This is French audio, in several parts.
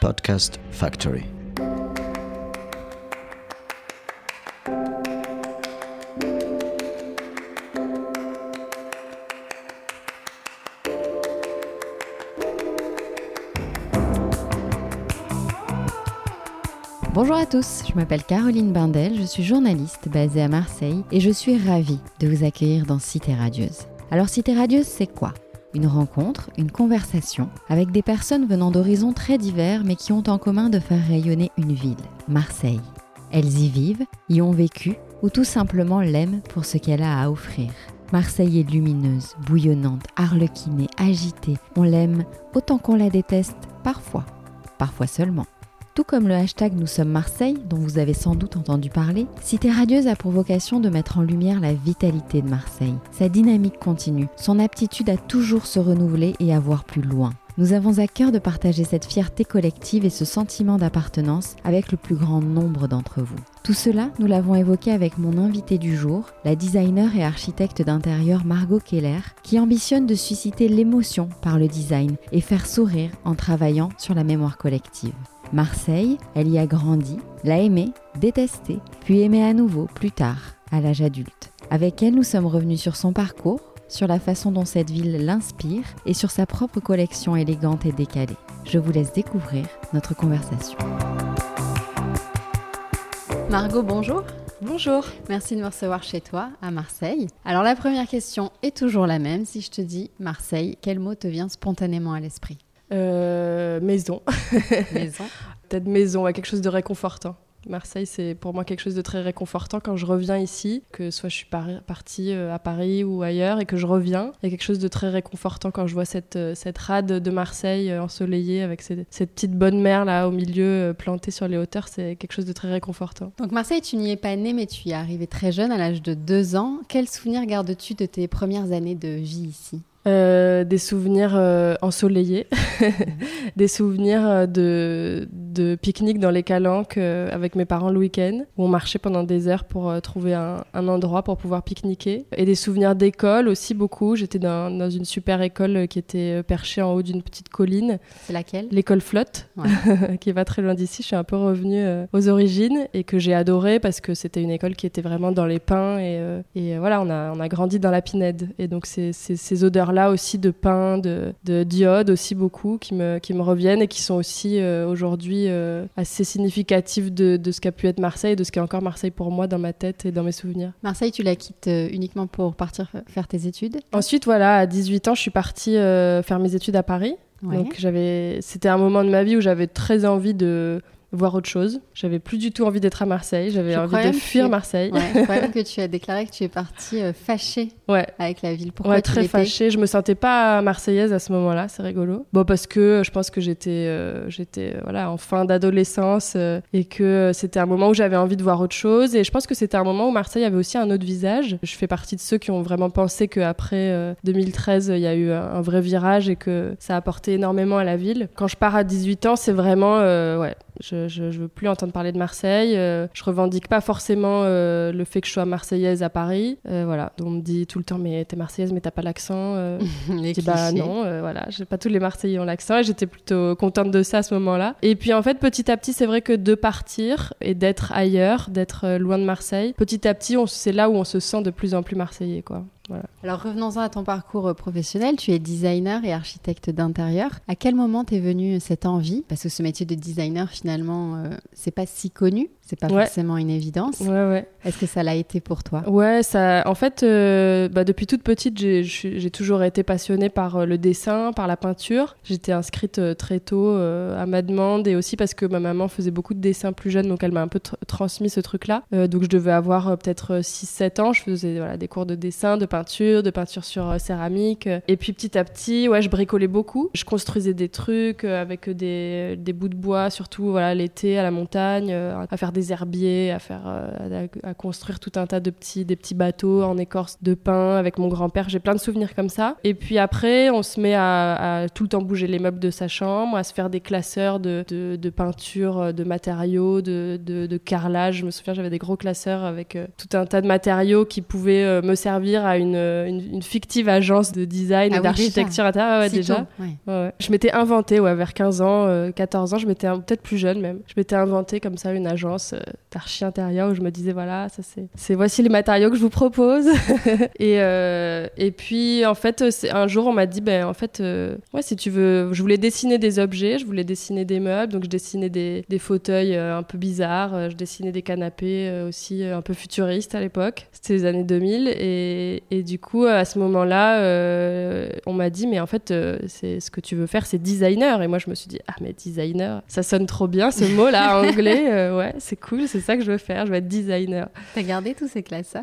Podcast Factory. Bonjour à tous, je m'appelle Caroline Bindel, je suis journaliste basée à Marseille et je suis ravie de vous accueillir dans Cité Radieuse. Alors Cité Radieuse, c'est quoi? Une rencontre, une conversation avec des personnes venant d'horizons très divers mais qui ont en commun de faire rayonner une ville, Marseille. Elles y vivent, y ont vécu ou tout simplement l'aiment pour ce qu'elle a à offrir. Marseille est lumineuse, bouillonnante, arlequinée, agitée. On l'aime autant qu'on la déteste, parfois, parfois seulement. Tout comme le hashtag Nous sommes Marseille, dont vous avez sans doute entendu parler, Cité Radieuse a pour vocation de mettre en lumière la vitalité de Marseille, sa dynamique continue, son aptitude à toujours se renouveler et à voir plus loin. Nous avons à cœur de partager cette fierté collective et ce sentiment d'appartenance avec le plus grand nombre d'entre vous. Tout cela, nous l'avons évoqué avec mon invité du jour, la designer et architecte d'intérieur Margot Keller, qui ambitionne de susciter l'émotion par le design et faire sourire en travaillant sur la mémoire collective. Marseille, elle y a grandi, l'a aimé, détesté, puis aimé à nouveau plus tard, à l'âge adulte. Avec elle, nous sommes revenus sur son parcours, sur la façon dont cette ville l'inspire et sur sa propre collection élégante et décalée. Je vous laisse découvrir notre conversation. Margot, bonjour. Bonjour. Merci de me recevoir chez toi, à Marseille. Alors la première question est toujours la même. Si je te dis Marseille, quel mot te vient spontanément à l'esprit? Euh, Maison. Maison. Peut-être maison, quelque chose de réconfortant. Marseille, c'est pour moi quelque chose de très réconfortant quand je reviens ici, que soit je suis partie euh, à Paris ou ailleurs et que je reviens. Il y a quelque chose de très réconfortant quand je vois cette, euh, cette rade de Marseille euh, ensoleillée avec cette, petite bonne mer là au milieu plantée sur les hauteurs. C'est quelque chose de très réconfortant. Donc Marseille, tu n'y es pas née, mais tu y es arrivée très jeune, à l'âge de deux ans. Quels souvenirs gardes-tu de tes premières années de vie ici? Euh, des souvenirs euh, ensoleillés, des souvenirs euh, de, de pique-nique dans les calanques avec mes parents le week-end, où on marchait pendant des heures pour trouver un, endroit pour pouvoir pique-niquer. Et des souvenirs d'école aussi beaucoup. J'étais dans, dans, une super école qui était perchée en haut d'une petite colline. C'est laquelle? L'école Flotte, qui est pas très loin d'ici. Je suis un peu revenue aux origines et que j'ai adoré parce que c'était une école qui était vraiment dans les pins et, et voilà, on a, on a grandi dans la Pinède. Et donc ces odeurs-là là aussi de pain, de, de diodes aussi beaucoup qui me, qui me reviennent et qui sont aussi euh, aujourd'hui euh, assez significatifs de, de, ce qu'a pu être Marseille, de ce qu'est encore Marseille pour moi dans ma tête et dans mes souvenirs. Marseille, tu la quittes euh, uniquement pour partir faire tes études? Ensuite, voilà, à 18 ans, je suis partie faire mes études à Paris. Donc j'avais, c'était un moment de ma vie où j'avais très envie de voir autre chose. J'avais plus du tout envie d'être à Marseille. J'avais envie de fuir Marseille. Ouais, je crois même que tu as déclaré que tu es partie euh, fâchée ouais. avec la ville. Pourquoi ouais, très fâchée. Je me sentais pas marseillaise à ce moment-là. C'est rigolo. Bon, parce que euh, je pense que j'étais, euh, j'étais voilà, en fin d'adolescence et que c'était un moment où j'avais envie de voir autre chose. Et je pense que c'était un moment où Marseille avait aussi un autre visage. Je fais partie de ceux qui ont vraiment pensé qu'après 2013, il y a eu un vrai virage et que ça a apporté énormément à la ville. Quand je pars à 18 ans, c'est vraiment, ouais, je, je, veux plus entendre parler de Marseille. Euh, je revendique pas forcément euh, le fait que je sois marseillaise à Paris. Euh, voilà, on me dit tout le temps mais t'es marseillaise mais t'as pas l'accent. je dis bah non, voilà, j'ai pas tous les Marseillais ont l'accent et j'étais plutôt contente de ça à ce moment-là. Et puis en fait petit à petit c'est vrai que de partir et d'être ailleurs, d'être loin de Marseille, petit à petit c'est là où on se sent de plus en plus marseillais quoi. Alors revenons-en à ton parcours euh, professionnel. Tu es designer et architecte d'intérieur. À quel moment t'es venue cette envie? Parce que ce métier de designer, finalement, euh, c'est pas si connu. C'est pas forcément une évidence. Ouais, ouais. Est-ce que ça l'a été pour toi? Ouais, ça. En fait, euh, bah, depuis toute petite, j'ai toujours été passionnée par le dessin, par la peinture. J'étais inscrite très tôt à ma demande et aussi parce que ma maman faisait beaucoup de dessins plus jeune, donc elle m'a un peu transmis ce truc-là. donc je devais avoir peut-être 6-7 ans. Je faisais voilà, des cours de dessin, de peinture de peinture sur euh, céramique. Et puis petit à petit, ouais, je bricolais beaucoup. Je construisais des trucs euh, avec des, des bouts de bois, surtout voilà l'été à la montagne, euh, à faire des herbiers, à faire, à, construire tout un tas de petits, des petits bateaux en écorce de pin avec mon grand-père. J'ai plein de souvenirs comme ça. Et puis après, on se met à, tout le temps bouger les meubles de sa chambre, à se faire des classeurs de, de, peinture, de matériaux, de, de, carrelage. Je me souviens, j'avais des gros classeurs avec tout un tas de matériaux qui pouvaient me servir à une une, une, fictive agence de design et ah d'architecture intérieure. Ouais, déjà. Je m'étais inventé, ouais, vers 15 ans, 14 ans, je m'étais peut-être plus jeune même. Je m'étais inventé comme ça une agence d'archi intérieur où je me disais voilà, ça c'est voici les matériaux que je vous propose. et, et puis en fait, un jour on m'a dit ben en fait ouais si tu veux, je voulais dessiner des objets, je voulais dessiner des meubles, donc je dessinais des, des fauteuils un peu bizarres, je dessinais des canapés aussi un peu futuristes à l'époque. C'était les années 2000 et, et du coup à ce moment-là, euh, on m'a dit mais en fait euh, c'est ce que tu veux faire c'est designer et moi je me suis dit ah mais designer ça sonne trop bien ce mot là en anglais euh, ouais c'est cool c'est ça que je veux faire je veux être designer. T'as gardé tous ces classeurs?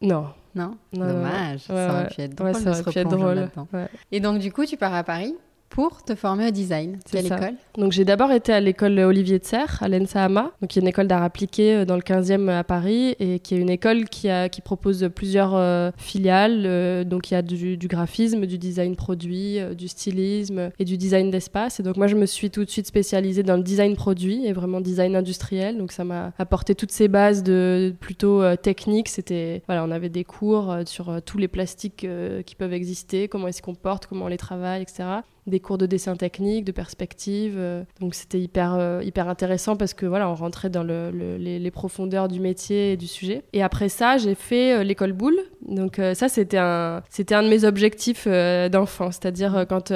Non. Non, Dommage, ça aurait pu être drôle. ça aurait pu être drôle. Et donc, du coup, tu pars à Paris? Pour te former au design. Quelle école Donc j'ai d'abord été à l'école Olivier de Serre, à l'ENSA-AMA, qui est une école d'art appliqué euh, dans le 15e à Paris et qui est une école qui, a, qui propose plusieurs euh, filiales. Euh, donc il y a du, graphisme, du design produit, du stylisme et du design d'espace. Et donc moi je me suis tout de suite spécialisée dans le design produit et vraiment design industriel. Donc ça m'a apporté toutes ces bases de plutôt techniques. C'était voilà, on avait des cours sur tous les plastiques qui peuvent exister, comment ils se comportent, comment on les travaille, etc des cours de dessin technique, de perspective. Euh, donc c'était hyper, euh, hyper intéressant parce que voilà, on rentrait dans le, les, profondeurs du métier et du sujet. Et après ça, j'ai fait euh, l'école boule. Donc ça, c'était un, c'était un de mes objectifs d'enfant. C'est-à-dire quand,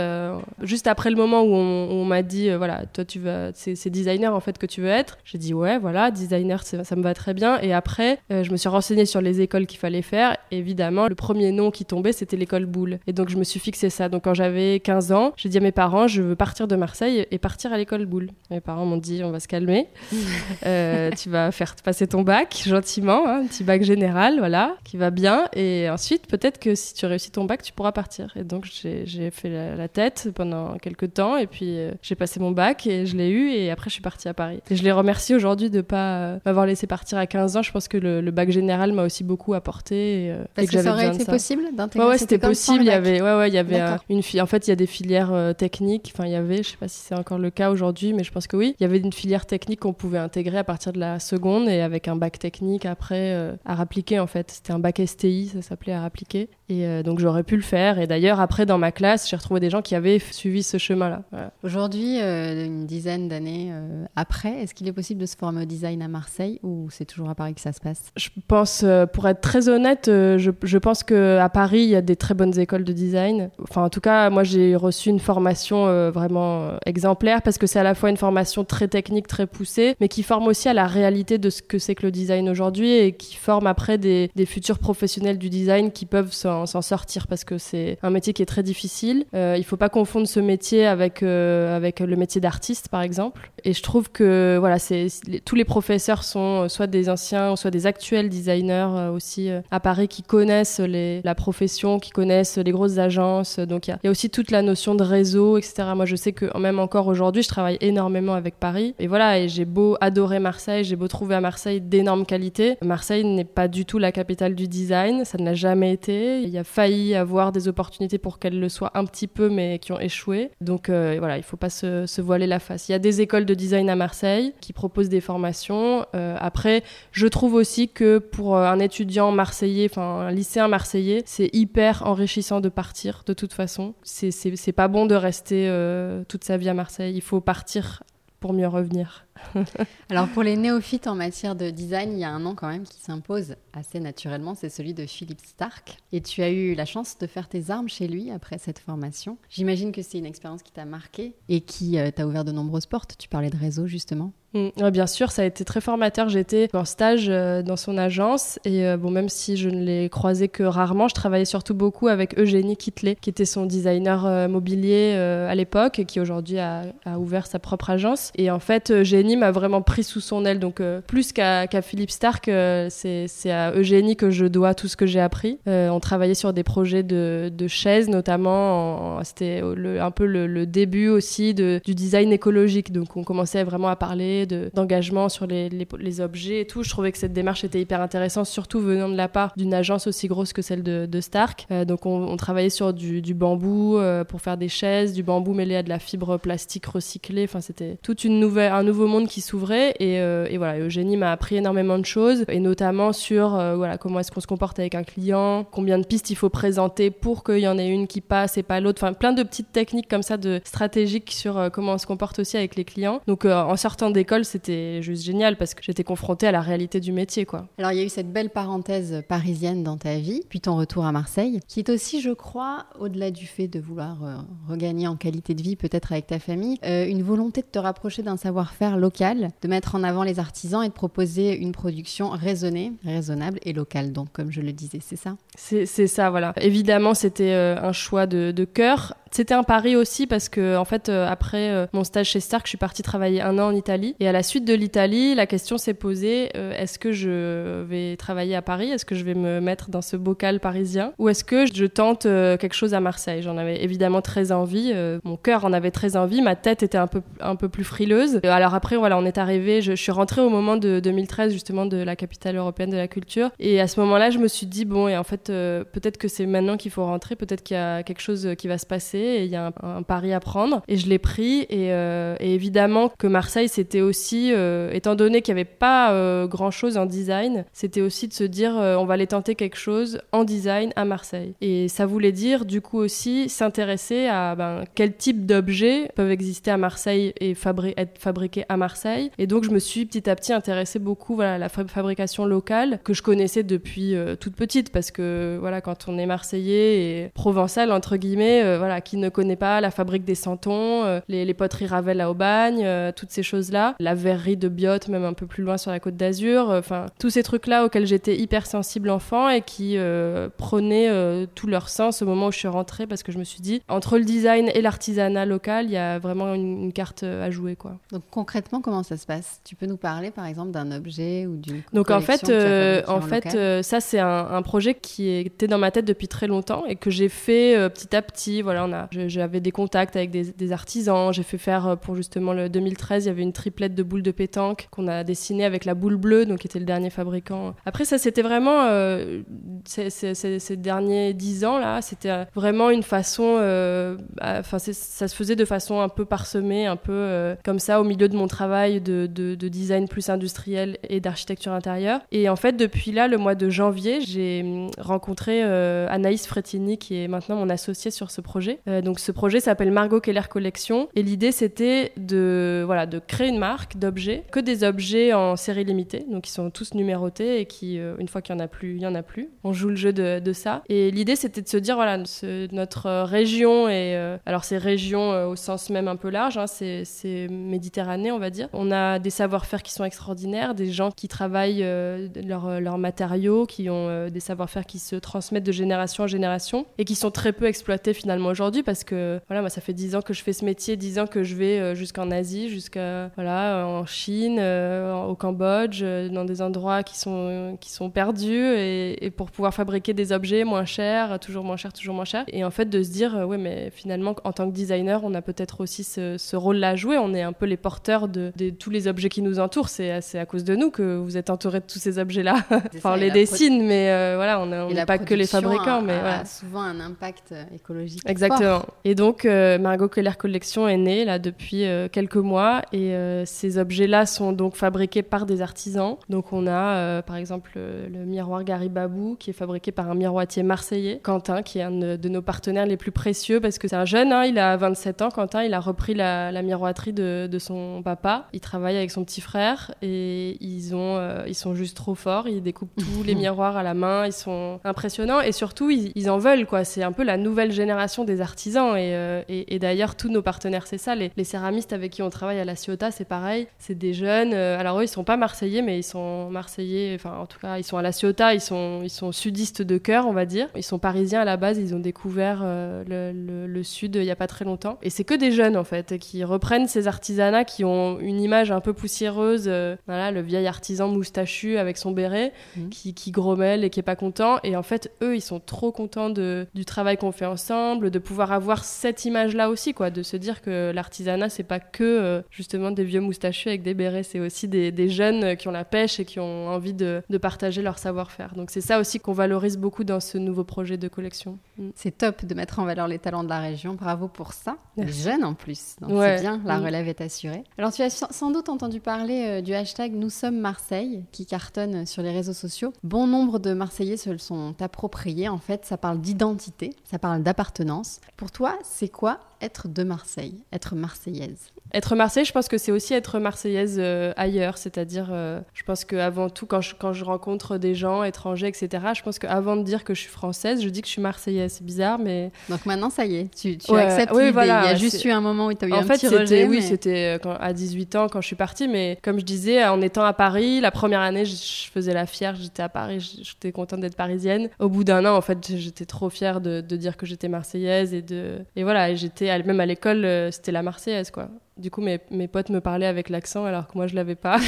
juste après le moment où on, m'a dit, voilà, toi tu vas, c'est designer en fait que tu veux être. J'ai dit ouais, voilà, designer, ça me va très bien. Et après, je me suis renseignée sur les écoles qu'il fallait faire. Évidemment, le premier nom qui tombait, c'était l'école boule. Et donc je me suis fixé ça. Donc quand j'avais 15 ans, j'ai dit à mes parents, je veux partir de Marseille et partir à l'école boule. Mes parents m'ont dit, on va se calmer. Euh, tu vas faire passer ton bac gentiment, hein, un petit bac général, voilà, qui va bien. Et ensuite, peut-être que si tu réussis ton bac, tu pourras partir. Et donc, j'ai fait la, tête pendant quelques temps. Et puis, euh, j'ai passé mon bac et je l'ai eu. Et après, je suis partie à Paris. Et je les remercie aujourd'hui de ne pas euh, m'avoir laissé partir à 15 ans. Je pense que le, bac général m'a aussi beaucoup apporté. Et, Parce que, ça aurait été possible d'intégrer Ouais, ouais c'était possible. Il y avait, ouais, ouais, il y avait une fille. En fait, il y a des filières euh, technique. Enfin, il y avait, je sais pas si c'est encore le cas aujourd'hui, mais je pense que oui. Il y avait une filière technique qu'on pouvait intégrer à partir de la seconde et avec un bac technique après euh, à appliquer en fait. C'était un bac STI, ça s'appelait à appliquer. Et euh, donc j'aurais pu le faire. Et d'ailleurs, après, dans ma classe, j'ai retrouvé des gens qui avaient suivi ce chemin-là. Aujourd'hui, une dizaine d'années après, est-ce qu'il est possible de se former au design à Marseille ou c'est toujours à Paris que ça se passe? Je pense, pour être très honnête, je, je pense qu'à Paris, il y a des très bonnes écoles de design. Enfin, en tout cas, moi, j'ai reçu une formation euh, vraiment euh, exemplaire parce que c'est à la fois une formation très technique, très poussée, mais qui forme aussi à la réalité de ce que c'est que le design aujourd'hui et qui forme après des, futurs professionnels du design qui peuvent s'en sortir parce que c'est un métier qui est très difficile. Euh, il faut pas confondre ce métier avec, avec le métier d'artiste, par exemple. Et je trouve que voilà, c'est tous les professeurs sont soit des anciens, soit des actuels designers aussi à Paris qui connaissent la profession, qui connaissent les grosses agences. Donc il y, y, a aussi toute la notion de réseau, etc. Moi, je sais que même encore aujourd'hui, je travaille énormément avec Paris. Et voilà, et j'ai beau adorer Marseille, j'ai beau trouver à Marseille d'énormes qualités. Marseille n'est pas du tout la capitale du design, ça ne l'a jamais été. Il y a failli avoir des opportunités pour qu'elle le soit un petit peu, mais qui ont échoué. Donc euh, voilà, il faut pas se, voiler la face. Il y a des écoles de design à Marseille qui proposent des formations. Euh, après, je trouve aussi que pour euh, un étudiant marseillais, enfin un lycéen marseillais, c'est hyper enrichissant de partir de toute façon. C'est pas bon de rester euh, toute sa vie à Marseille. Il faut partir pour mieux revenir. Alors pour les néophytes en matière de design, il y a un nom quand même qui s'impose assez naturellement, c'est celui de Philippe Stark. Et tu as eu la chance de faire tes armes chez lui après cette formation. J'imagine que c'est une expérience qui t'a marqué et qui euh, t'a ouvert de nombreuses portes. Tu parlais de réseau justement. Mm. bien sûr, ça a été très formateur. J'étais en stage euh, dans son agence et euh, bon, même si je ne l'ai croisé que rarement, je travaillais surtout beaucoup avec Eugénie Kittley, qui était son designer mobilier à l'époque et qui aujourd'hui a, ouvert sa propre agence. Et en fait, Eugénie m'a vraiment pris sous son aile. Donc, euh, plus qu'à Philippe Stark, euh, c'est à Eugénie que je dois tout ce que j'ai appris. Euh, on travaillait sur des projets de, chaises, notamment. C'était un peu le, début aussi du design écologique. Donc, on commençait vraiment à parler d'engagement sur les, objets et tout. Je trouvais que cette démarche était hyper intéressante, surtout venant de la part d'une agence aussi grosse que celle de, Stark. donc on, travaillait sur du, bambou pour faire des chaises, du bambou mêlé à de la fibre plastique recyclée. Enfin, c'était toute une nouvelle, un nouveau monde qui s'ouvrait. Et, et voilà, Eugénie m'a appris énormément de choses, et notamment sur voilà comment est-ce qu'on se comporte avec un client, combien de pistes il faut présenter pour qu'il y en ait une qui passe et pas l'autre. Enfin, plein de petites techniques comme ça de stratégiques sur euh, comment on se comporte aussi avec les clients. Donc, euh, en sortant c'était juste génial parce que j'étais confrontée à la réalité du métier, quoi. Alors, il y a eu cette belle parenthèse parisienne dans ta vie, puis ton retour à Marseille, qui est aussi, je crois, au-delà du fait de vouloir euh, regagner en qualité de vie, peut-être avec ta famille, une volonté de te rapprocher d'un savoir-faire local, de mettre en avant les artisans et de proposer une production raisonnée, raisonnable et locale, donc, comme je le disais, c'est ça? C'est ça, voilà. Évidemment, c'était un choix de, de cœur. C'était un pari aussi parce que, en fait, euh, après euh, mon stage chez Stark, je suis partie travailler un an en Italie. Et à la suite de l'Italie, la question s'est posée euh, est-ce que je vais travailler à Paris? Est-ce que je vais me mettre dans ce bocal parisien? Ou est-ce que je tente quelque chose à Marseille? J'en avais évidemment très envie. mon cœur en avait très envie. Ma tête était un peu, un peu plus frileuse. Alors après, voilà, on est arrivé. Je, suis rentrée au moment de 2013, justement, de la capitale européenne de la culture. Et à ce moment-là, je me suis dit bon, et en fait, peut-être que c'est maintenant qu'il faut rentrer. Peut-être qu'il y a quelque chose qui va se passer et il y a un, pari à prendre. Et je l'ai pris. Et, euh, évidemment que Marseille, c'était aussi, euh, étant donné qu'il n'y avait pas euh, grand-chose en design, c'était aussi de se dire on va aller tenter quelque chose en design à Marseille. Et ça voulait dire du coup aussi s'intéresser à ben, quel type d'objets peuvent exister à Marseille et être fabriqués à Marseille. Et donc je me suis petit à petit intéressée beaucoup voilà, à la fabrication locale que je connaissais depuis toute petite parce que voilà quand on est marseillais et provençal entre guillemets voilà qui ne connaît pas la fabrique des santons, euh, les, poteries Ravel à Aubagne, euh, toutes ces choses-là, la verrerie de Biote, même un peu plus loin sur la côte d'Azur, euh, enfin tous ces trucs-là auxquels j'étais hyper sensible enfant et qui prenaient tout leur sens au moment où je suis rentrée parce que je me suis dit entre le design et l'artisanat local, il y a vraiment une, carte à jouer quoi. Donc concrètement comment ça se passe? Tu peux nous parler par exemple d'un objet ou d'une Donc en fait en fait ça c'est un, projet qui était dans ma tête depuis très longtemps et que j'ai fait petit à petit voilà on a j'avais des contacts avec des, artisans. J'ai fait faire euh, pour justement le 2013, il y avait une triplette de boules de pétanque qu'on a dessinée avec la boule bleue, donc qui était le dernier fabricant. Après, ça, c'était vraiment euh, ces, derniers dix ans là, c'était euh, vraiment une façon. Enfin, ça se faisait de façon un peu parsemée, un peu comme ça, au milieu de mon travail de, de design plus industriel et d'architecture intérieure. Et en fait, depuis là, le mois de janvier, j'ai hum, rencontré Anaïs Fretini, qui est maintenant mon associée sur ce projet. Euh, donc ce projet s'appelle Margot Keller Collection et l'idée c'était de voilà de créer une marque d'objets, que des objets en série limitée, donc qui sont tous numérotés et qui euh, une fois qu'il y en a plus, il y en a plus. On joue le jeu de, ça et l'idée c'était de se dire voilà notre région et euh, alors c'est région au sens même un peu large, hein, c'est Méditerranée on va dire. On a des savoir-faire qui sont extraordinaires, des gens qui travaillent leurs leur matériaux, qui ont des savoir-faire qui se transmettent de génération en génération et qui sont très peu exploités finalement aujourd'hui parce que voilà, moi ça fait 10 ans que je fais ce métier, 10 ans que je vais euh, jusqu'en Asie, jusqu'à voilà, en Chine, euh, au Cambodge, euh, dans des endroits qui sont qui sont perdus et, pour pouvoir fabriquer des objets moins chers, toujours moins chers, toujours moins chers. Et en fait de se dire ouais mais finalement en tant que designer, on a peut-être aussi ce, rôle-là à jouer. On est un peu les porteurs de, tous les objets qui nous entourent. C'est à cause de nous que vous êtes entouré de tous ces objets-là. enfin on les dessine, mais voilà, on n'est pas que les fabricants, mais voilà. souvent un impact écologique. Exactement. Et donc, euh, Margot Keller Collection est née là depuis euh, quelques mois et euh, ces objets-là sont donc fabriqués par des artisans. Donc, on a par exemple le miroir Garibabou qui est fabriqué par un miroitier marseillais, Quentin, qui est un de, nos partenaires les plus précieux parce que c'est un jeune, hein, il a 27 ans. Quentin, il a repris la, miroiterie de, son papa. Il travaille avec son petit frère et ils, ont, ils sont juste trop forts. Ils découpent tous les miroirs à la main, ils sont impressionnants et surtout, ils, ils en veulent. quoi. C'est un peu la nouvelle génération des artisans euh, et, d'ailleurs, tous nos partenaires, c'est ça. Les, céramistes avec qui on travaille à la Ciotat, c'est pareil. C'est des jeunes. Euh, alors eux, ils sont pas marseillais, mais ils sont marseillais. Enfin, en tout cas, ils sont à la Ciotat. Ils sont, ils sont sudistes de cœur, on va dire. Ils sont parisiens à la base. Ils ont découvert euh, le, sud il y a pas très longtemps. Et c'est que des jeunes, en fait, qui reprennent ces artisanats qui ont une image un peu poussiéreuse. voilà, le vieil artisan moustachu avec son béret, mmh. qui, qui grommelle et qui est pas content. Et en fait, eux, ils sont trop contents de, du travail qu'on fait ensemble, de pouvoir avoir cette image-là aussi, quoi, de se dire que l'artisanat, c'est pas que euh, justement des vieux moustachus avec des bérets, c'est aussi des, jeunes qui ont la pêche et qui ont envie de, partager leur savoir-faire. Donc c'est ça aussi qu'on valorise beaucoup dans ce nouveau projet de collection. Mm. C'est top de mettre en valeur les talents de la région. Bravo pour ça. Les jeunes en plus. Donc c'est bien, la mm. relève est assurée. Alors tu as sans doute entendu parler euh, du hashtag Nous sommes Marseille qui cartonne sur les réseaux sociaux. Bon nombre de Marseillais se le sont appropriés. En fait, ça parle d'identité, ça parle d'appartenance. Pour toi, c'est quoi être de Marseille, être marseillaise être Marseille, je pense que c'est aussi être marseillaise euh, ailleurs. C'est-à-dire, euh, je pense qu'avant tout, quand je, quand je rencontre des gens étrangers, etc., je pense qu'avant de dire que je suis française, je dis que je suis marseillaise. C'est bizarre, mais. Donc maintenant, ça y est, tu, tu acceptes oui, voilà, Il y a juste eu un moment où tu as eu en un fait, petit rejet. Oui, c'était euh, à 18 ans quand je suis partie, mais comme je disais, en étant à Paris, la première année, je, faisais la fière, j'étais à Paris, j'étais contente d'être parisienne. Au bout d'un an, en fait, j'étais trop fière de, de dire que j'étais marseillaise et de. Et voilà, j'étais, même à l'école, c'était la marseillaise, quoi. Du coup, mes, mes, potes me parlaient avec l'accent alors que moi, je l'avais pas.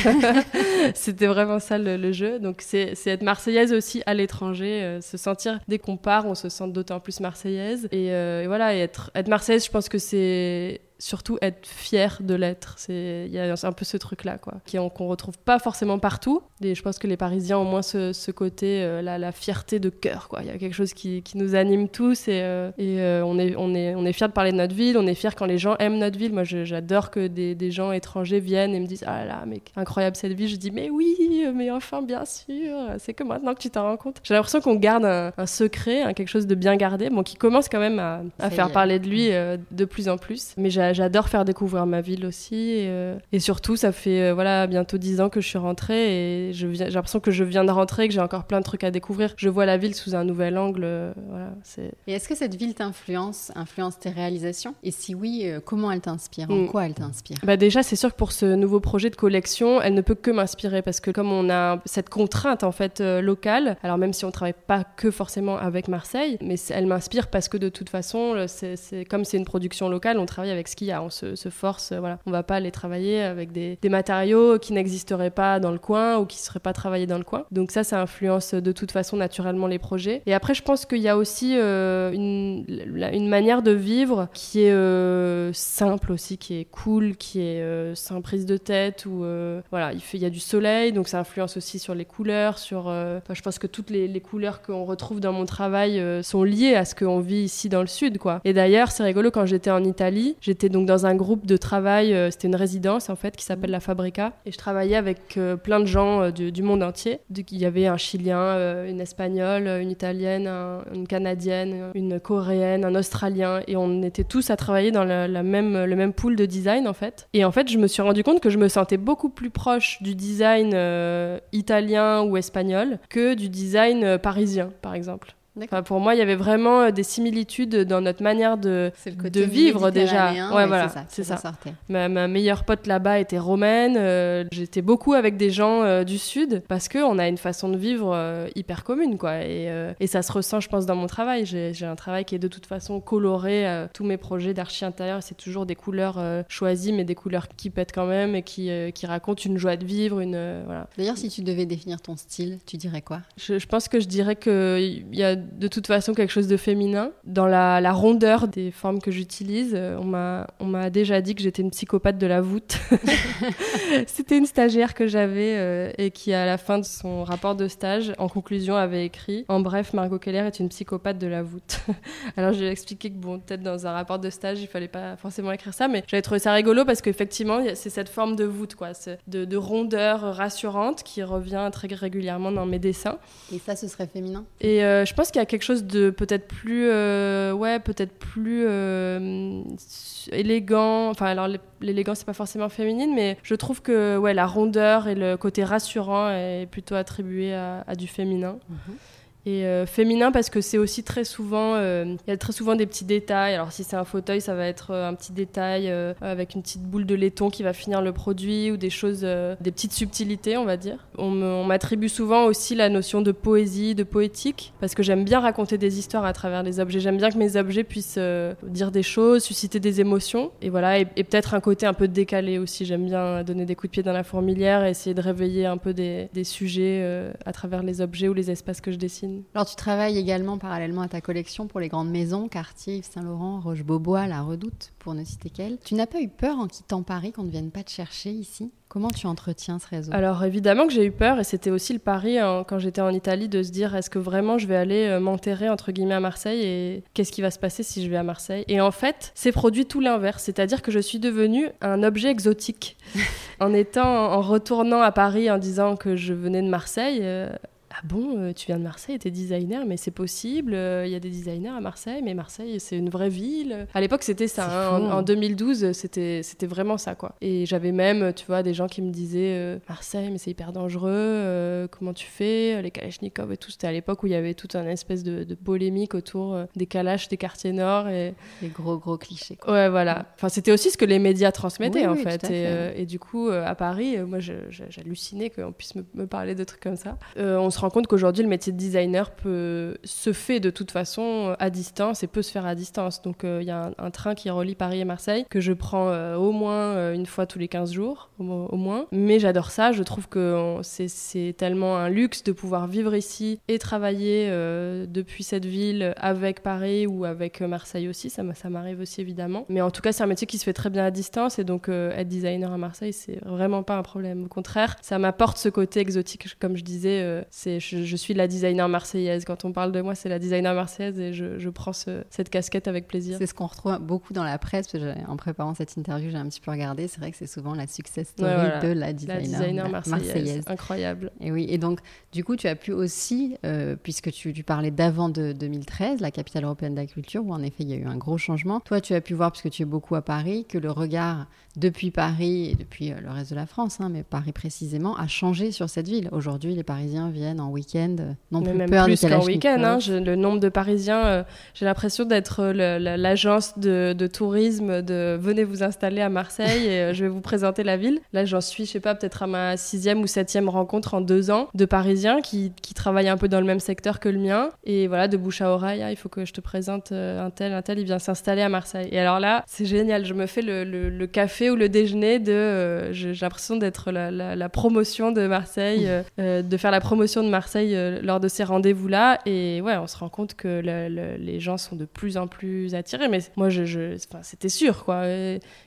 C'était vraiment ça le, jeu. Donc, c'est être marseillaise aussi à l'étranger, euh, se sentir, dès qu'on part, on se sent d'autant plus marseillaise. Et, euh, et voilà, et être, être marseillaise, je pense que c'est surtout être fier de l'être. Il y a un peu ce truc-là, quoi, qu'on retrouve pas forcément partout. Et je pense que les Parisiens ont moins ce, côté, euh, la, fierté de cœur. Il y a quelque chose qui, nous anime tous et, euh, et euh, on, est, on, est, on est fiers de parler de notre ville, on est fiers quand les gens aiment notre ville. Moi, j'adore que des, des, gens étrangers viennent et me disent Ah là là, incroyable cette ville. Je dis Mais oui, mais enfin, bien sûr, c'est que maintenant que tu t'en rends compte. J'ai l'impression qu'on garde un, secret, quelque chose de bien gardé, bon, qui commence quand même à, à faire parler de lui de plus en plus. Mais j'ai j'adore faire découvrir ma ville aussi. Et, euh, surtout, ça fait euh, voilà, bientôt dix ans que je suis rentrée et j'ai l'impression que je viens de rentrer, que j'ai encore plein de trucs à découvrir. Je vois la ville sous un nouvel angle. Euh, voilà, et est-ce que cette ville t'influence, influence tes réalisations? Et si oui, comment elle t'inspire? En mm. quoi elle t'inspire? Bah Déjà, c'est sûr que pour ce nouveau projet de collection, elle ne peut que m'inspirer parce que comme on a cette contrainte en fait locale, alors même si on travaille pas que forcément avec Marseille, mais elle m'inspire parce que de toute façon, c'est comme c'est une production locale, on travaille avec ce on se, force, voilà. On va pas aller travailler avec des, matériaux qui n'existeraient pas dans le coin ou qui seraient pas travaillés dans le coin. Donc ça, ça influence de toute façon naturellement les projets. Et après, je pense qu'il y a aussi euh, une, une, manière de vivre qui est euh, simple aussi, qui est cool, qui est euh, sans prise de tête ou voilà, il, fait, y a du soleil, donc ça influence aussi sur les couleurs, sur. je pense que toutes les, les couleurs qu'on retrouve dans mon travail sont liées à ce qu'on vit ici dans le sud, quoi. Et d'ailleurs, c'est rigolo quand j'étais en Italie, j'étais donc dans un groupe de travail, euh, c'était une résidence en fait qui s'appelle la Fabrica. Et je travaillais avec euh, plein de gens euh, du, monde entier. Il y avait un Chilien, une Espagnole, une Italienne, une Canadienne, une Coréenne, un Australien. Et on était tous à travailler dans le même pool de design en fait. Et en fait, je me suis rendu compte que je me sentais beaucoup plus proche du design italien ou espagnol que du design parisien par exemple pour moi, il y avait vraiment euh, des similitudes dans notre manière de, de vivre déjà. Ouais, voilà, c'est ça. Ma, meilleure pote là-bas était romaine. Euh, j'étais beaucoup avec des gens euh, du sud parce qu'on a une façon de vivre hyper commune, quoi. Et, et, ça se ressent, je pense, dans mon travail. J'ai un travail qui est de toute façon coloré. tous mes projets d'archi intérieur, c'est toujours des couleurs choisies, mais des couleurs qui pètent quand même et qui, qui racontent une joie de vivre. Une, voilà. D'ailleurs, si tu devais définir ton style, tu dirais quoi? Je, je pense que je dirais qu'il y a de toute façon quelque chose de féminin. Dans la, rondeur des formes que j'utilise, euh, on m'a déjà dit que j'étais une psychopathe de la voûte. C'était une stagiaire que j'avais euh, et qui, à la fin de son rapport de stage, en conclusion, avait écrit En bref, Margot Keller est une psychopathe de la voûte. Alors, je lui ai expliqué que, bon, peut-être dans un rapport de stage, il fallait pas forcément écrire ça, mais j'avais trouvé ça rigolo parce qu'effectivement, c'est cette forme de voûte, quoi, de, de rondeur rassurante qui revient très régulièrement dans mes dessins. Et ça, ce serait féminin? Et euh, je pense qu'il y a quelque chose de peut-être plus, euh, ouais, peut-être plus euh, élégant. Enfin, alors l'élégance c'est pas forcément féminine, mais je trouve que ouais, la rondeur et le côté rassurant est plutôt attribué à, du féminin. Mhm. Et euh, féminin parce que c'est aussi très souvent, euh, il y a très souvent des petits détails. Alors si c'est un fauteuil, ça va être euh, un petit détail avec une petite boule de laiton qui va finir le produit ou des choses, des petites subtilités, on va dire. On m'attribue souvent aussi la notion de poésie, de poétique, parce que j'aime bien raconter des histoires à travers les objets. J'aime bien que mes objets puissent dire des choses, susciter des émotions. Et voilà, et, peut-être un côté un peu décalé aussi. J'aime bien donner des coups de pied dans la fourmilière et essayer de réveiller un peu des, des sujets à travers les objets ou les espaces que je dessine. Alors tu travailles également parallèlement à ta collection pour les grandes maisons, Cartier, Yves Saint-Laurent, Roche-Beaubois, La Redoute, pour ne citer qu'elles. Tu n'as pas eu peur en quittant Paris qu'on ne vienne pas te chercher ici? Comment tu entretiens ce réseau? Alors évidemment que j'ai eu peur et c'était aussi le pari hein, quand j'étais en Italie de se dire est-ce que vraiment je vais aller euh, m'enterrer entre guillemets à Marseille et qu'est-ce qui va se passer si je vais à Marseille? Et en fait, c'est produit tout l'inverse, c'est-à-dire que je suis devenue un objet exotique. en étant, en retournant à Paris en disant que je venais de Marseille, euh, ah bon, euh, tu viens de Marseille, t'es designer, mais c'est possible, euh, il y a des designers à Marseille, mais Marseille, c'est une vraie ville. À l'époque, c'était ça. Hein, en, 2012, hein. c'était, vraiment ça, quoi. Et j'avais même, tu vois, des gens qui me disaient euh, Marseille, mais c'est hyper dangereux, comment tu fais Les Kalachnikov et tout. C'était à l'époque où il y avait toute une espèce de, polémique autour des Kalash des quartiers nord. Et... Les gros, gros clichés. Quoi. Ouais, voilà. Enfin, c'était aussi ce que les médias transmettaient, en fait. Et, et, du coup, à Paris, moi, j'hallucinais qu'on puisse me, me, parler de trucs comme ça. on se rend compte qu'aujourd'hui, le métier de designer peut, se fait de toute façon à distance et peut se faire à distance. Donc, euh, il y a un, train qui relie Paris et Marseille que je prends euh, au moins euh, une fois tous les 15 jours, au, moins. Mais j'adore ça. Je trouve que c'est tellement un luxe de pouvoir vivre ici et travailler depuis cette ville avec Paris ou avec Marseille aussi. Ça, ça m'arrive aussi évidemment. Mais en tout cas, c'est un métier qui se fait très bien à distance et donc être designer à Marseille, c'est vraiment pas un problème. Au contraire, ça m'apporte ce côté exotique, comme je disais. c'est je, suis la designer marseillaise. Quand on parle de moi, c'est la designer marseillaise et je, prends cette casquette avec plaisir. C'est ce qu'on retrouve beaucoup dans la presse. En préparant cette interview, j'ai un petit peu regardé. C'est vrai que c'est souvent la success story de la designer, marseillaise. Incroyable. Et oui. Et donc, du coup, tu as pu aussi, euh, puisque tu, tu parlais d'avant de 2013, la capitale européenne de la culture, où en effet il y a eu un gros changement. Toi, tu as pu voir, puisque tu es beaucoup à Paris, que le regard depuis Paris et depuis euh, le reste de la France, hein, mais Paris précisément, a changé sur cette ville. Aujourd'hui, les Parisiens viennent en week-end, euh, non plus même peur plus qu'en week-end. Hein, le nombre de Parisiens, euh, j'ai l'impression d'être l'agence de, tourisme de venez vous installer à Marseille et je vais vous présenter la ville. Là, j'en suis, je sais pas, peut-être à ma sixième ou septième rencontre en deux ans de Parisiens qui, qui, travaillent un peu dans le même secteur que le mien. Et voilà, de bouche à oreille, ah, il faut que je te présente un tel, un tel, il vient s'installer à Marseille. Et alors là, c'est génial, je me fais le, le café ou le déjeuner de. Euh, j'ai l'impression d'être la, promotion de Marseille, euh, euh, de faire la promotion de Marseille lors de ces rendez-vous-là. Et ouais, on se rend compte que les gens sont de plus en plus attirés. Mais moi, je, c'était sûr, quoi.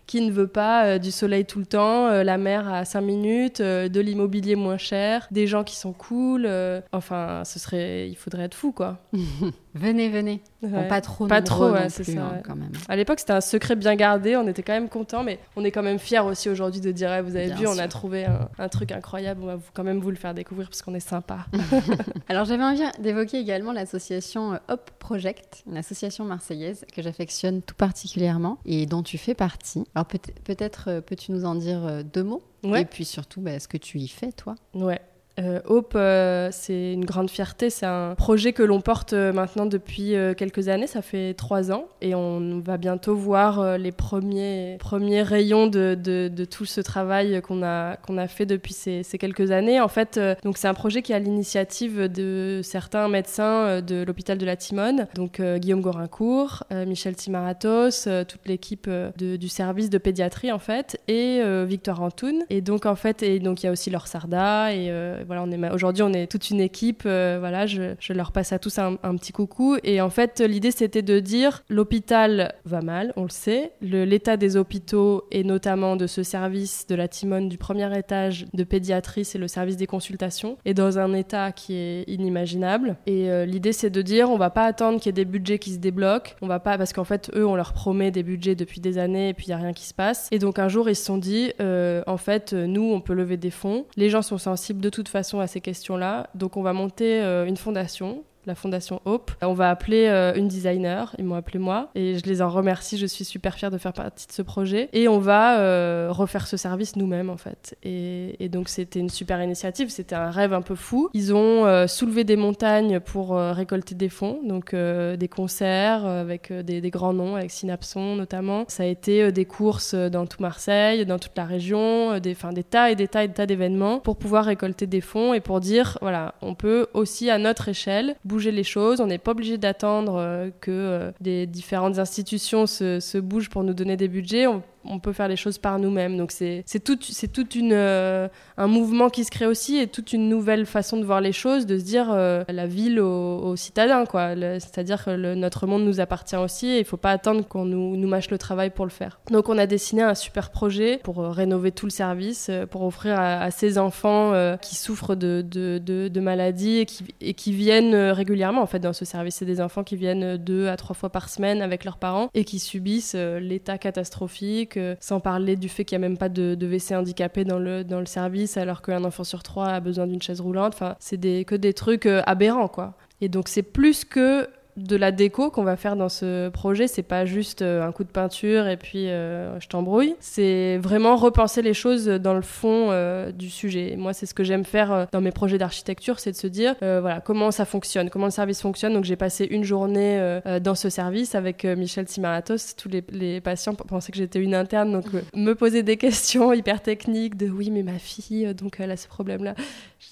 qui ne veut pas du soleil tout le temps, la mer à 5 minutes, de l'immobilier moins cher, des gens qui sont cool. enfin, ce serait, il faudrait être fou, quoi. venez, venez. pas trop, pas trop, c'est ça. Hein, quand même. À l'époque, c'était un secret bien gardé. On était quand même contents, mais on est quand même fiers aussi aujourd'hui de dire vous avez vu, on a trouvé un, truc incroyable, on va quand même vous le faire découvrir parce qu'on est sympa. Alors j'avais envie d'évoquer également l'association euh, Hop Project, une association marseillaise que j'affectionne tout particulièrement et dont tu fais partie. Alors peut-être euh, peux-tu nous en dire euh, deux mots? Et puis surtout, bah, ce que tu y fais, toi? Ouais. Euh, Hope, euh, c'est une grande fierté. C'est un projet que l'on porte euh, maintenant depuis quelques années. Ça fait trois ans et on va bientôt voir les premiers, premiers rayons de, de, tout ce travail qu'on a, qu'on a fait depuis ces, ces quelques années. En fait, donc c'est un projet qui est à l'initiative de certains médecins de l'hôpital de la Timone, donc Guillaume Gorincourt, Michel Timaratos, toute l'équipe du service de pédiatrie en fait, et Victor Antoun. Et donc en fait, il y a aussi Laure Sarda et voilà, on est aujourd'hui on est toute une équipe. Euh, voilà, je, leur passe à tous un, petit coucou. Et en fait, l'idée c'était de dire l'hôpital va mal, on le sait. L'état des hôpitaux et notamment de ce service de la Timone du premier étage de pédiatrie, c'est le service des consultations, est dans un état qui est inimaginable. Et euh, l'idée c'est de dire on va pas attendre qu'il y ait des budgets qui se débloquent. On va pas parce qu'en fait eux on leur promet des budgets depuis des années et puis il y a rien qui se passe. Et donc un jour ils se sont dit euh, en fait nous on peut lever des fonds. Les gens sont sensibles de toute façon à ces questions-là. Donc on va monter euh, une fondation la fondation Hope. On va appeler euh, une designer, ils m'ont appelé moi, et je les en remercie, je suis super fière de faire partie de ce projet. Et on va euh, refaire ce service nous-mêmes, en fait. Et, donc c'était une super initiative, c'était un rêve un peu fou. Ils ont euh, soulevé des montagnes pour récolter des fonds, donc des concerts avec des, grands noms, avec Synapson notamment. Ça a été des courses dans tout Marseille, dans toute la région, des, des tas et des tas et des tas d'événements pour pouvoir récolter des fonds et pour dire, voilà, on peut aussi à notre échelle bouger les choses. On n'est pas obligé d'attendre euh, que euh, des différentes institutions se, bougent pour nous donner des budgets. On peut faire les choses par nous-mêmes. Donc c'est tout, c'est toute une euh, un mouvement qui se crée aussi et toute une nouvelle façon de voir les choses, de se dire euh, la ville aux, citadins quoi. C'est-à-dire que notre monde nous appartient aussi et il faut pas attendre qu'on nous, nous mâche le travail pour le faire. Donc on a dessiné un super projet pour rénover tout le service, pour offrir à, ces enfants qui souffrent de, de, de, maladies et qui, et qui viennent régulièrement en fait dans ce service. C'est des enfants qui viennent deux à trois fois par semaine avec leurs parents et qui subissent l'état catastrophique, sans parler du fait qu'il n'y a même pas de, WC handicapé dans le, service alors qu'un enfant sur trois a besoin d'une chaise roulante. Enfin, c'est des, que des trucs euh, aberrants, quoi. Et donc c'est plus que de la déco qu'on va faire dans ce projet, c'est pas juste euh, un coup de peinture et puis euh, je t'embrouille. C'est vraiment repenser les choses dans le fond euh, du sujet. Moi, c'est ce que j'aime faire dans mes projets d'architecture, c'est de se dire voilà comment ça fonctionne, comment le service fonctionne. Donc j'ai passé une journée dans ce service avec Michel Simaratos. Tous les, patients pensaient que j'étais une interne, donc me poser des questions hyper techniques de oui mais ma fille donc elle a ce problème là.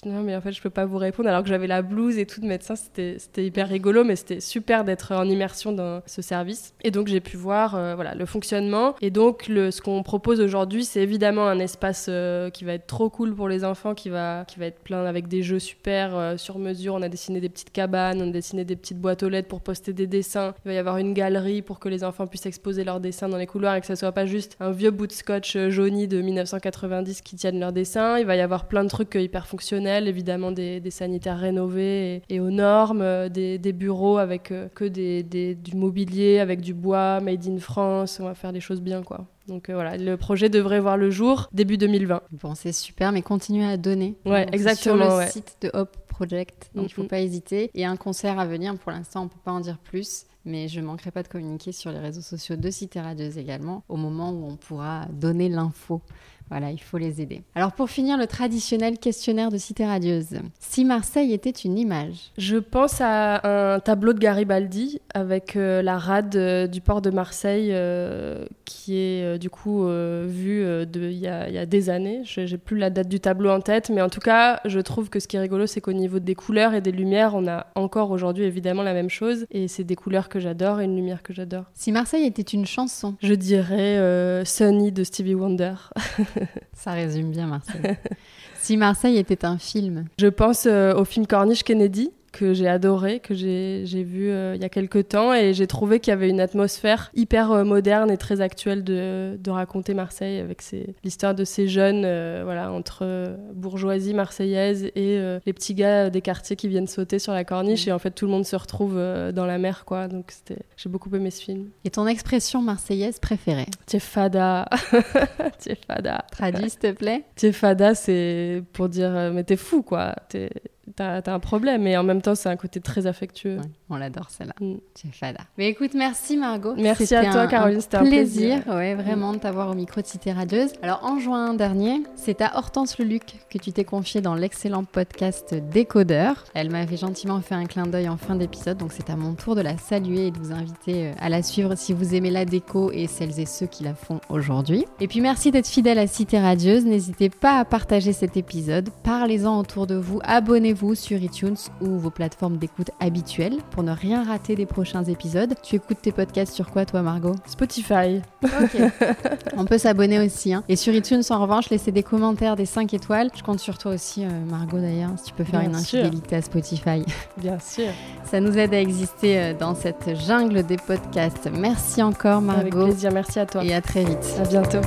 Non mais en fait je peux pas vous répondre alors que j'avais la blouse et tout de médecin. C'était hyper rigolo mais c'était super d'être en immersion dans ce service. Et donc j'ai pu voir euh, voilà, le fonctionnement. Et donc le, ce qu'on propose aujourd'hui, c'est évidemment un espace euh, qui va être trop cool pour les enfants, qui va, qui va être plein avec des jeux super euh, sur mesure. On a dessiné des petites cabanes, on a dessiné des petites boîtes aux lettres pour poster des dessins. Il va y avoir une galerie pour que les enfants puissent exposer leurs dessins dans les couloirs et que ça soit pas juste un vieux bout de scotch jauni de 1990 qui tiennent leurs dessins. Il va y avoir plein de trucs hyper fonctionnels, évidemment des, des sanitaires rénovés et, aux normes, des, des bureaux avec euh, que des, du mobilier avec du bois, made in France. On va faire des choses bien, quoi. Donc euh, voilà, le projet devrait voir le jour début 2020. Bon, c'est super, mais continuez à donner. Ouais, exactement. Sur le site de Hop Project, donc il ne faut pas hésiter. Et un concert à venir, pour l'instant, on ne peut pas en dire plus mais je ne manquerai pas de communiquer sur les réseaux sociaux de Cité Radieuse également, au moment où on pourra donner l'info voilà, il faut les aider. Alors pour finir, le traditionnel questionnaire de Cité Radieuse. Si Marseille était une image Je pense à un tableau de Garibaldi avec euh, la rade euh, du port de Marseille euh, qui est du coup vue il y, a des années. Je n'ai plus la date du tableau en tête, mais en tout cas, je trouve que ce qui est rigolo, c'est qu'au niveau des couleurs et des lumières, on a encore aujourd'hui évidemment la même chose. Et c'est des couleurs que j'adore et une lumière que j'adore. Si Marseille était une chanson Je dirais Sunny de Stevie Wonder. Ça résume bien Marseille. si Marseille était un film Je pense euh, au film Corniche Kennedy que j'ai adoré, que j'ai vu euh, il y a quelques temps et j'ai trouvé qu'il y avait une atmosphère hyper euh, moderne et très actuelle de, de raconter Marseille avec l'histoire de ces jeunes euh, voilà, entre bourgeoisie marseillaise et les petits gars des quartiers qui viennent sauter sur la corniche et en fait tout le monde se retrouve dans la mer quoi donc j'ai beaucoup aimé ce film. Et ton expression marseillaise préférée? T'es fada. T'es fada. Traduis s'il te plaît. T'es fada c'est pour dire mais t'es fou quoi. T'as as un problème. Et en même temps, c'est un côté très affectueux. on l'adore, celle-là. Mm. fada. Mais écoute, merci Margot. Merci à toi, Caroline. C'était un plaisir. Ouais, vraiment de t'avoir au micro de Cité Radieuse. Alors, en juin dernier, c'est à Hortense Leluc que tu t'es confiée dans l'excellent podcast Décodeur. Elle m'avait gentiment fait un clin d'œil en fin d'épisode, donc c'est à mon tour de la saluer et de vous inviter euh, à la suivre si vous aimez la déco et celles et ceux qui la font aujourd'hui. Et puis, merci d'être fidèle à Cité Radieuse. N'hésitez pas à partager cet épisode. Parlez-en autour de vous. Abonnez-vous sur iTunes ou vos plateformes d'écoute habituelles pour ne rien rater des prochains épisodes. Tu écoutes tes podcasts sur quoi toi Margot? Spotify. Ok. On peut s'abonner aussi. Hein. Et sur iTunes en revanche, laisser des commentaires, des 5 étoiles. Je compte sur toi aussi euh, Margot d'ailleurs, si tu peux faire une infidélité à Spotify. Bien sûr. Ça nous aide à exister euh, dans cette jungle des podcasts. Merci encore Margot. Avec plaisir, merci à toi. Et à très vite. À bientôt.